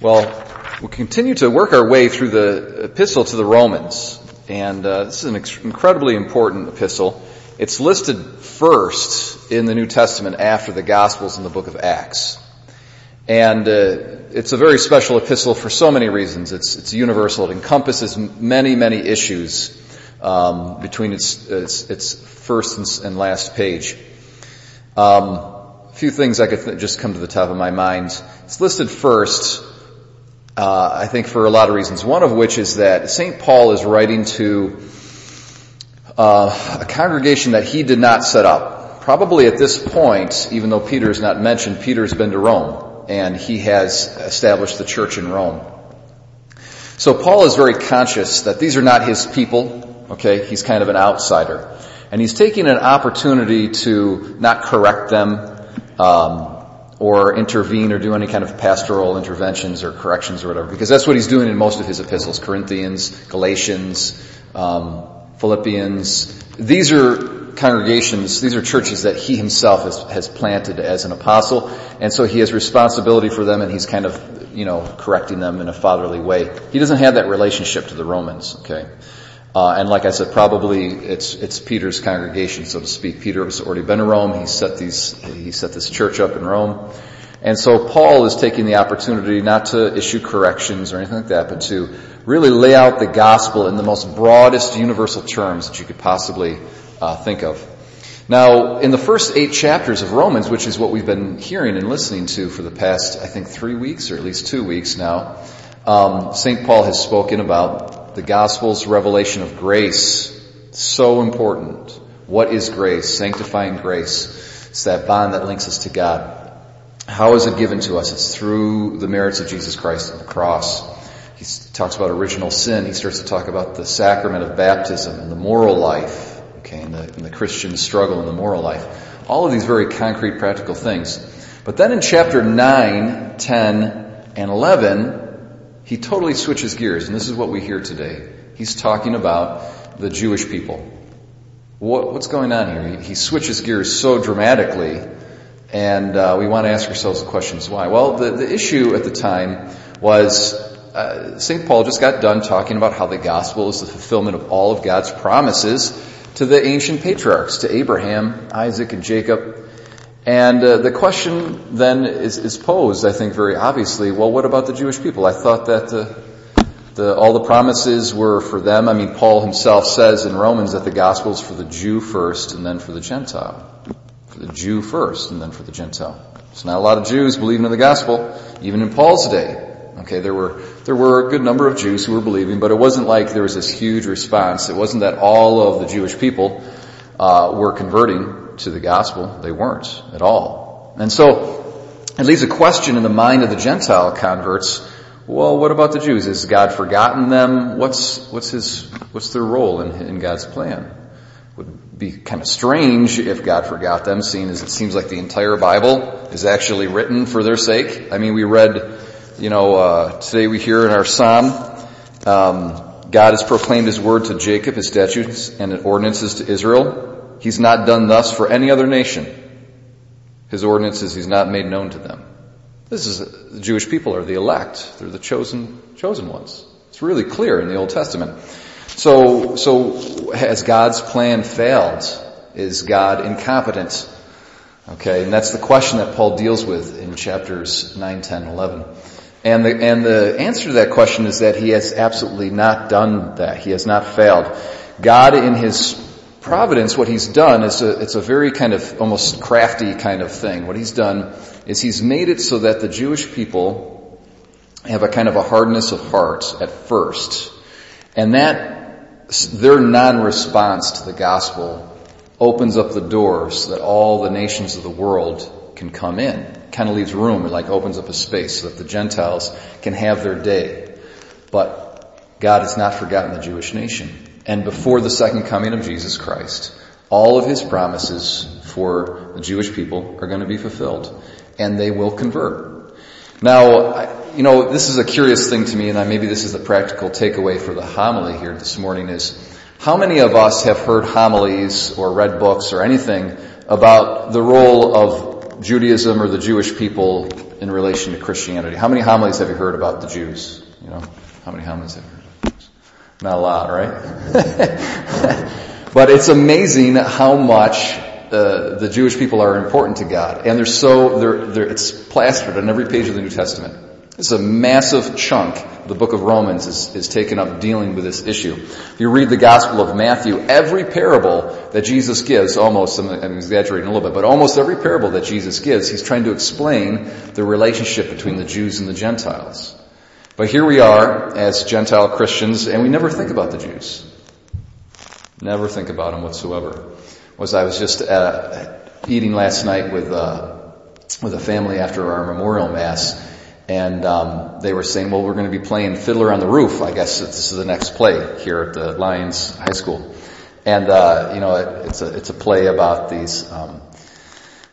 Well, we'll continue to work our way through the epistle to the Romans. And uh, this is an ex- incredibly important epistle. It's listed first in the New Testament after the Gospels in the book of Acts. And uh, it's a very special epistle for so many reasons. It's, it's universal. It encompasses many, many issues um, between its, its, its first and last page. Um, a few things I could th- just come to the top of my mind. It's listed first uh, I think for a lot of reasons. One of which is that St. Paul is writing to uh, a congregation that he did not set up. Probably at this point, even though Peter is not mentioned, Peter's been to Rome and he has established the church in Rome. So Paul is very conscious that these are not his people. Okay, he's kind of an outsider, and he's taking an opportunity to not correct them. Um, or intervene or do any kind of pastoral interventions or corrections or whatever, because that's what he's doing in most of his epistles, Corinthians, Galatians, um, Philippians. These are congregations, these are churches that he himself has, has planted as an apostle, and so he has responsibility for them and he's kind of, you know, correcting them in a fatherly way. He doesn't have that relationship to the Romans, okay? Uh, and like I said, probably it's it's Peter's congregation, so to speak. Peter has already been in Rome. He set these he set this church up in Rome, and so Paul is taking the opportunity not to issue corrections or anything like that, but to really lay out the gospel in the most broadest universal terms that you could possibly uh, think of. Now, in the first eight chapters of Romans, which is what we've been hearing and listening to for the past, I think, three weeks or at least two weeks now, um, St. Paul has spoken about the gospel's revelation of grace. So important. What is grace? Sanctifying grace. It's that bond that links us to God. How is it given to us? It's through the merits of Jesus Christ on the cross. He talks about original sin. He starts to talk about the sacrament of baptism and the moral life, okay, and the, and the Christian struggle in the moral life. All of these very concrete, practical things. But then in chapter 9, 10, and 11, he totally switches gears, and this is what we hear today. He's talking about the Jewish people. What, what's going on here? He, he, switches gears so dramatically, and uh, we want to ask ourselves the questions why. Well, the, the issue at the time was uh, St. Paul just got done talking about how the gospel is the fulfillment of all of God's promises to the ancient patriarchs, to Abraham, Isaac, and Jacob. And uh, the question then is, is, posed, I think, very obviously. Well, what about the Jewish people? I thought that the, the, all the promises were for them. I mean, Paul himself says in Romans that the gospel is for the Jew first, and then for the Gentile. For the Jew first, and then for the Gentile. So not a lot of Jews believing in the gospel, even in Paul's day. Okay, there were there were a good number of Jews who were believing, but it wasn't like there was this huge response. It wasn't that all of the Jewish people uh, were converting to the gospel. They weren't at all. And so it leaves a question in the mind of the Gentile converts. Well, what about the Jews? Has God forgotten them? What's, what's his, what's their role in, in God's plan? Would be kind of strange if God forgot them, seeing as it seems like the entire Bible is actually written for their sake. I mean, we read, you know, uh, today we hear in our psalm, um, God has proclaimed His word to Jacob, His statutes and ordinances to Israel. He's not done thus for any other nation. His ordinances he's not made known to them. This is, the Jewish people are the elect. They're the chosen, chosen ones. It's really clear in the Old Testament. So, so has God's plan failed? Is God incompetent? Okay, and that's the question that Paul deals with in chapters 9, 10, 11. And the, and the answer to that question is that he has absolutely not done that. He has not failed. God in his providence, what he's done is a, it's a very kind of almost crafty kind of thing. What he's done is he's made it so that the Jewish people have a kind of a hardness of heart at first. And that, their non-response to the gospel opens up the doors so that all the nations of the world can come in. Kind of leaves room, it like opens up a space so that the Gentiles can have their day. But God has not forgotten the Jewish nation and before the second coming of Jesus Christ, all of his promises for the Jewish people are going to be fulfilled and they will convert. Now, you know, this is a curious thing to me and maybe this is the practical takeaway for the homily here this morning is how many of us have heard homilies or read books or anything about the role of Judaism or the Jewish people in relation to Christianity. How many homilies have you heard about the Jews? You know, how many homilies have you heard? Not a lot, right? but it's amazing how much uh, the Jewish people are important to God, and they're so they're, they're, it's plastered on every page of the New Testament. It's a massive chunk. The book of Romans is, is taken up dealing with this issue. If you read the Gospel of Matthew, every parable that Jesus gives, almost, I'm, I'm exaggerating a little bit, but almost every parable that Jesus gives, he's trying to explain the relationship between the Jews and the Gentiles. But here we are as Gentile Christians, and we never think about the Jews. Never think about them whatsoever. Was I was just uh, eating last night with uh, with a family after our memorial mass, and um, they were saying, "Well, we're going to be playing Fiddler on the Roof. I guess this is the next play here at the Lions High School." And uh, you know, it, it's a it's a play about these um,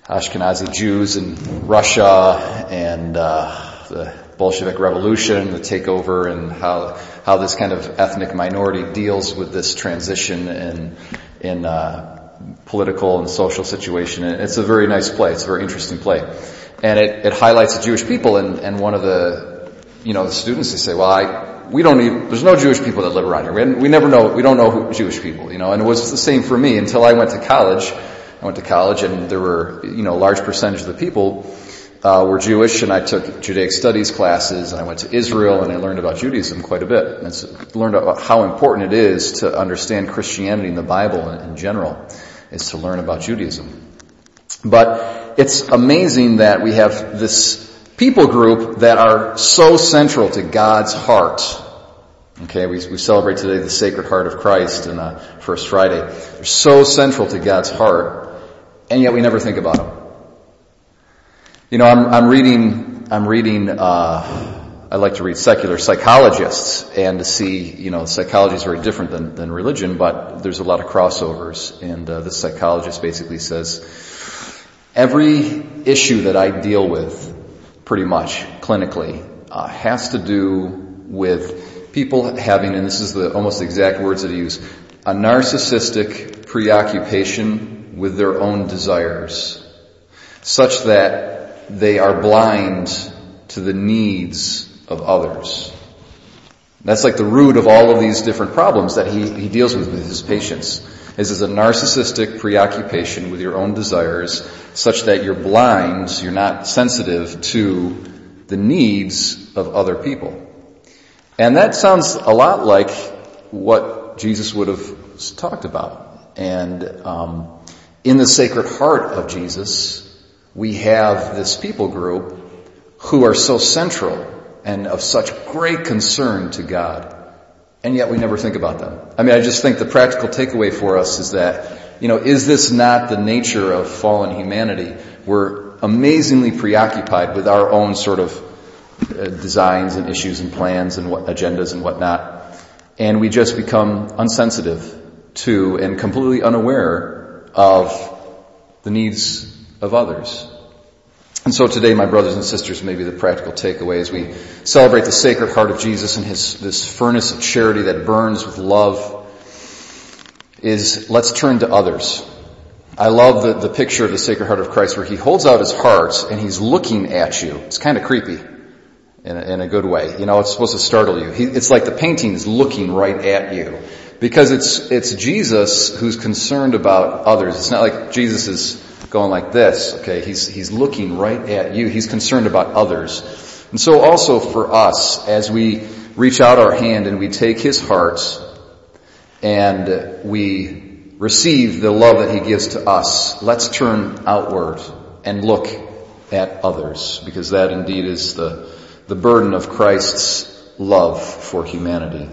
Ashkenazi Jews in Russia and uh, the Bolshevik Revolution, the takeover, and how how this kind of ethnic minority deals with this transition in in uh, political and social situation. And it's a very nice play. It's a very interesting play, and it, it highlights the Jewish people. And, and one of the you know the students they say, well, I we don't even, there's no Jewish people that live around here. We, we never know, we don't know who, Jewish people, you know, and it was the same for me until I went to college. I went to college and there were, you know, a large percentage of the people uh, were Jewish, and I took Judaic studies classes, and I went to Israel, and I learned about Judaism quite a bit. And so learned about how important it is to understand Christianity and the Bible in, in general, is to learn about Judaism. But it's amazing that we have this people group that are so central to God's heart. Okay, we, we celebrate today the Sacred Heart of Christ and uh, First Friday. They're so central to God's heart, and yet we never think about them. You know, I'm, I'm reading, I'm reading, uh, I like to read secular psychologists and to see, you know, psychology is very different than, than religion, but there's a lot of crossovers. And uh, this psychologist basically says, every issue that I deal with, pretty much clinically, uh, has to do with people having, and this is the almost the exact words that he used, a narcissistic preoccupation with their own desires, such that they are blind to the needs of others. That's like the root of all of these different problems that he, he deals with with his patients. Is is a narcissistic preoccupation with your own desires such that you're blind, you're not sensitive to the needs of other people. And that sounds a lot like what Jesus would have talked about. And um, in the Sacred Heart of Jesus, we have this people group who are so central and of such great concern to God. And yet we never think about them. I mean, I just think the practical takeaway for us is that, you know, is this not the nature of fallen humanity? We're amazingly preoccupied with our own sort of uh, designs and issues and plans and what agendas and whatnot. And we just become unsensitive to and completely unaware of the needs of others. And so today, my brothers and sisters, maybe the practical takeaway as we celebrate the Sacred Heart of Jesus and his, this furnace of charity that burns with love is let's turn to others. I love the, the picture of the Sacred Heart of Christ where he holds out his heart and he's looking at you. It's kind of creepy in a, in a good way. You know, it's supposed to startle you. He, it's like the painting is looking right at you because it's, it's Jesus who's concerned about others. It's not like Jesus is going like this, okay? He's, he's looking right at you. He's concerned about others. And so also for us, as we reach out our hand and we take his heart and we receive the love that he gives to us, let's turn outward and look at others because that indeed is the, the burden of Christ's love for humanity.